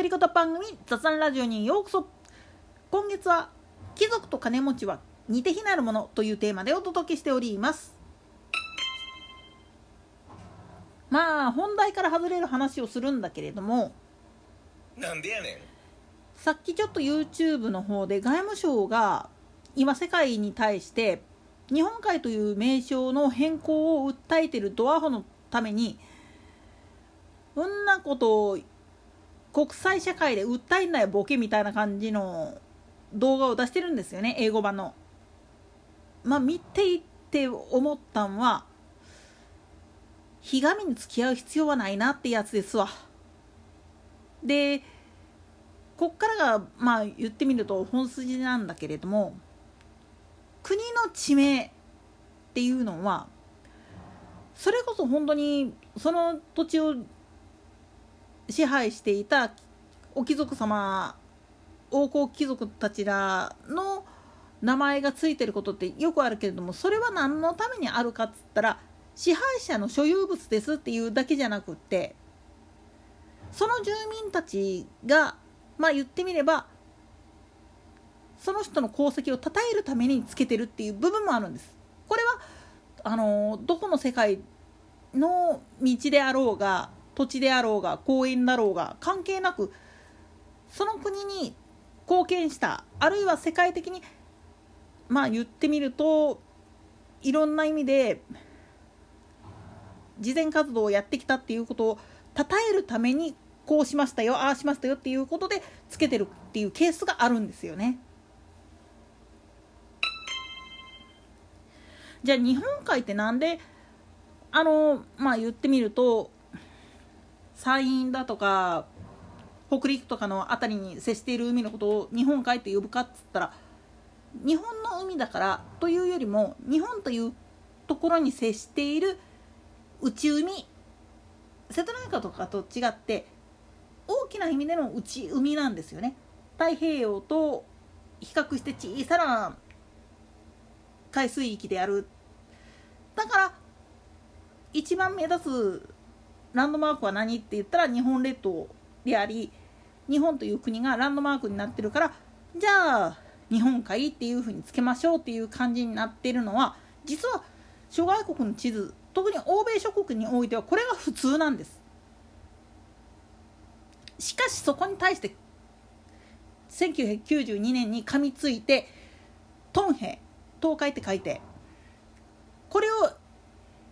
独り言番組雑談ラジオにようこそ。今月は貴族と金持ちは似て非なるものというテーマでお届けしております。まあ本題から外れる話をするんだけれどもなんでやねん。さっきちょっと YouTube の方で外務省が今世界に対して日本海という名称の変更を訴えてるドアホのためにそんなことを国際社会で訴えんなよボケみたいな感じの動画を出してるんですよね英語版の。まあ見ていって思ったんはひがみに付き合う必要はないなってやつですわ。でこっからがまあ言ってみると本筋なんだけれども国の地名っていうのはそれこそ本当にその土地を支配していたお貴族様王侯貴族たちらの名前が付いてることってよくあるけれどもそれは何のためにあるかっつったら支配者の所有物ですっていうだけじゃなくってその住民たちがまあ言ってみればその人の功績を称えるためにつけてるっていう部分もあるんです。これはあのどこの世界の道であろうが土地であろうが公園だろうが関係なくその国に貢献したあるいは世界的にまあ言ってみるといろんな意味で慈善活動をやってきたっていうことを称えるためにこうしましたよああしましたよっていうことでつけてるっていうケースがあるんですよね。じゃあ日本海ってなんであのまあ言ってみると山陰だとか北陸とかの辺りに接している海のことを日本海って呼ぶかっつったら日本の海だからというよりも日本というところに接している内海瀬戸内海とかと違って大きな意味での内海なんですよね。太平洋と比較して小さな海水域であるだから一番目立つランドマークは何って言ったら日本列島であり日本という国がランドマークになってるからじゃあ日本海っていうふうにつけましょうっていう感じになってるのは実は諸外国の地図特に欧米諸国においてはこれが普通なんです。しかしそこに対して1992年に噛みついてトンヘ東海って書いてこれを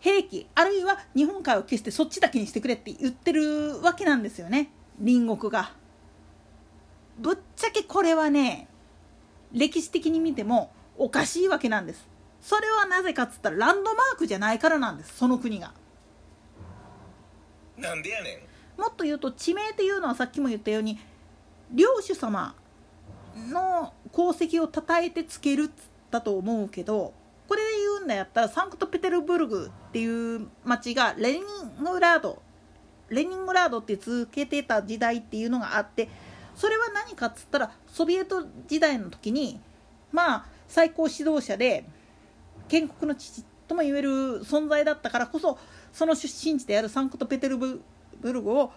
兵器あるいは日本海を消してそっちだけにしてくれって言ってるわけなんですよね隣国が。ぶっちゃけこれはね歴史的に見てもおかしいわけなんです。それはなぜかっつったらランドマークじゃないからなんですその国が。なんでやねん。もっと言うと地名っていうのはさっきも言ったように領主様の功績を称えてつけるっつったと思うけどこれで言うんやったらサンクトペテルブルグっていう町がレニングラードレニングラードって続けてた時代っていうのがあってそれは何かっつったらソビエト時代の時にまあ最高指導者で建国の父とも言える存在だったからこそその出身地であるサンクトペテルブルグを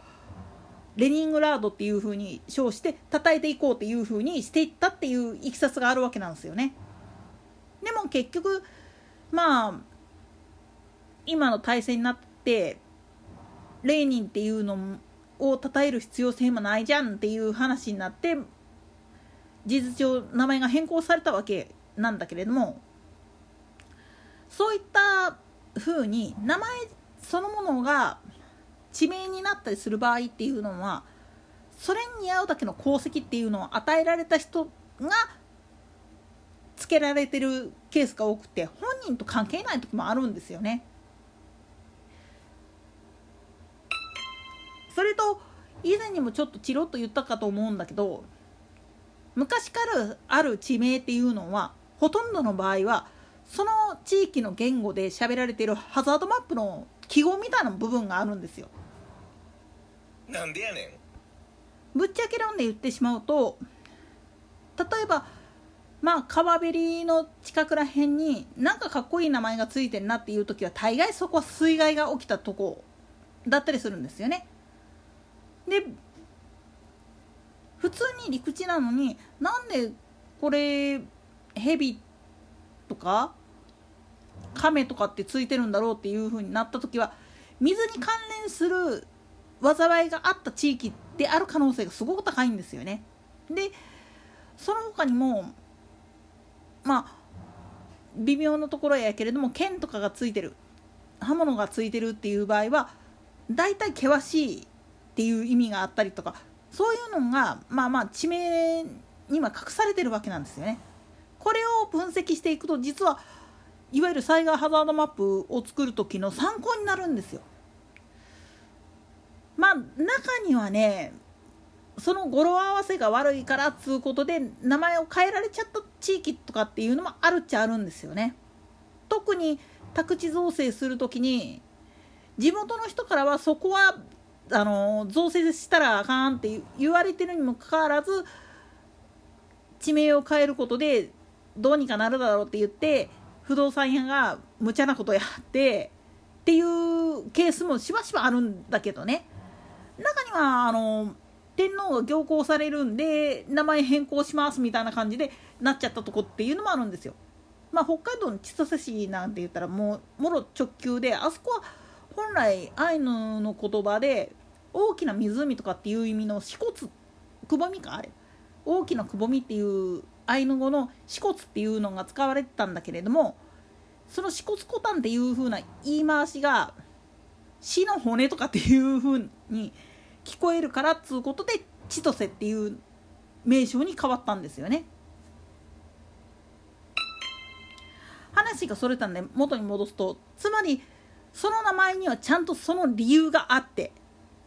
レニングラードっていうふうに称して称えていこうっていうふうにしていったっていういきさつがあるわけなんですよね。でも結局まあ今の体制になってレーニンっていうのを称える必要性もないじゃんっていう話になって事実上名前が変更されたわけなんだけれどもそういったふうに名前そのものが地名になったりする場合っていうのはそれに合うだけの功績っていうのを与えられた人がつけられてるケースが多くて本人と関係ない時もあるんですよね。それと以前にもちょっとチロッと言ったかと思うんだけど昔からある地名っていうのはほとんどの場合はその地域の言語で喋られているハザードマップの記号みたいな部分があるんですよ。なんでやねんぶっちゃけ論で言ってしまうと例えばまあ川べりの近くらへんになんかかっこいい名前が付いてるなっていう時は大概そこは水害が起きたとこだったりするんですよね。で普通に陸地なのになんでこれヘビとか亀とかってついてるんだろうっていう風になった時は水に関連する災いがあった地域である可能性がすごく高いんですよね。でその他にもまあ微妙なところやけれども剣とかがついてる刃物がついてるっていう場合は大体険しいっていう意味があったりとかそういうのがまあまあ地名には隠されてるわけなんですよね。これを分析していくと実はいわゆる災害ハザードマップを作る時の参考になるんですよ。まあ中にはねその語呂合わせが悪いからっつうことで名前を変えられちゃった地域とかっていうのもあるっちゃあるんですよね。特に宅地造成する時に地元の人からはそこはあの造成したらあかんって言われてるにもかかわらず地名を変えることでどうにかなるだろうって言って不動産屋が無茶なことやってっていうケースもしばしばあるんだけどね中にはあの天皇が行幸されるんで名前変更しますみたいな感じでなっちゃったとこっていうのもあるんですよ。まあ、北海道の千歳市なんて言ったらもうもろ直球であそこは本来アイヌの言葉で大きな湖とかっていう意味の支骨くぼみかあれ大きなくぼみっていうアイヌ語の支骨っていうのが使われてたんだけれどもその支骨コタンっていう風な言い回しが死の骨とかっていう風に聞こえるからっつうことで千歳っていう名称に変わったんですよね。話がそれたんで元に戻すとつまりその名前にはちゃんとその理由があって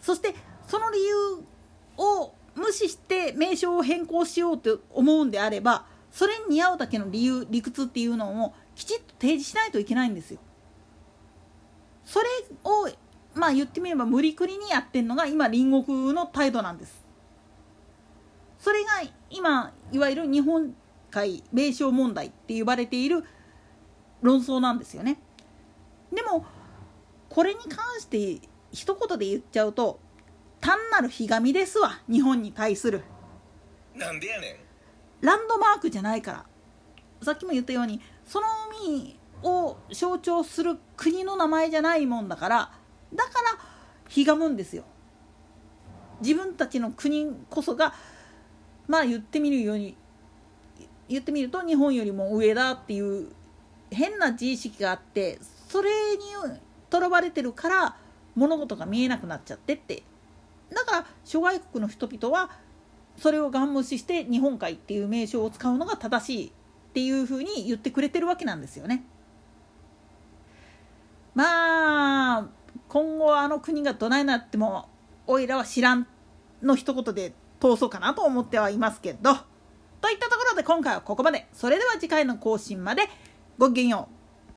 そしてその理由を無視して名称を変更しようと思うんであればそれに似合うだけの理由理屈っていうのをきちっと提示しないといけないんですよ。それをまあ言ってみれば無理くりにやってんのが今隣国の態度なんです。それが今いわゆる日本海名称問題って呼ばれている論争なんですよね。でもこれに関して一言で言っちゃうと単なるひがみですわ日本に対するなんでやねんランドマークじゃないからさっきも言ったようにその海を象徴する国の名前じゃないもんだからだからひがむんですよ自分たちの国こそがまあ言ってみるように言ってみると日本よりも上だっていう変な自意識があってそれにとらわれてるから物事が見えなくなっちゃってってだから諸外国の人々はそれをガン無視して日本海っていう名称を使うのが正しいっていうふうに言ってくれてるわけなんですよね。まあ今後あの国がどないなってもおいらは知らんの一言で通そうかなと思ってはいますけど。といったところで今回はここまで。それでは次回の更新までごきげんよう。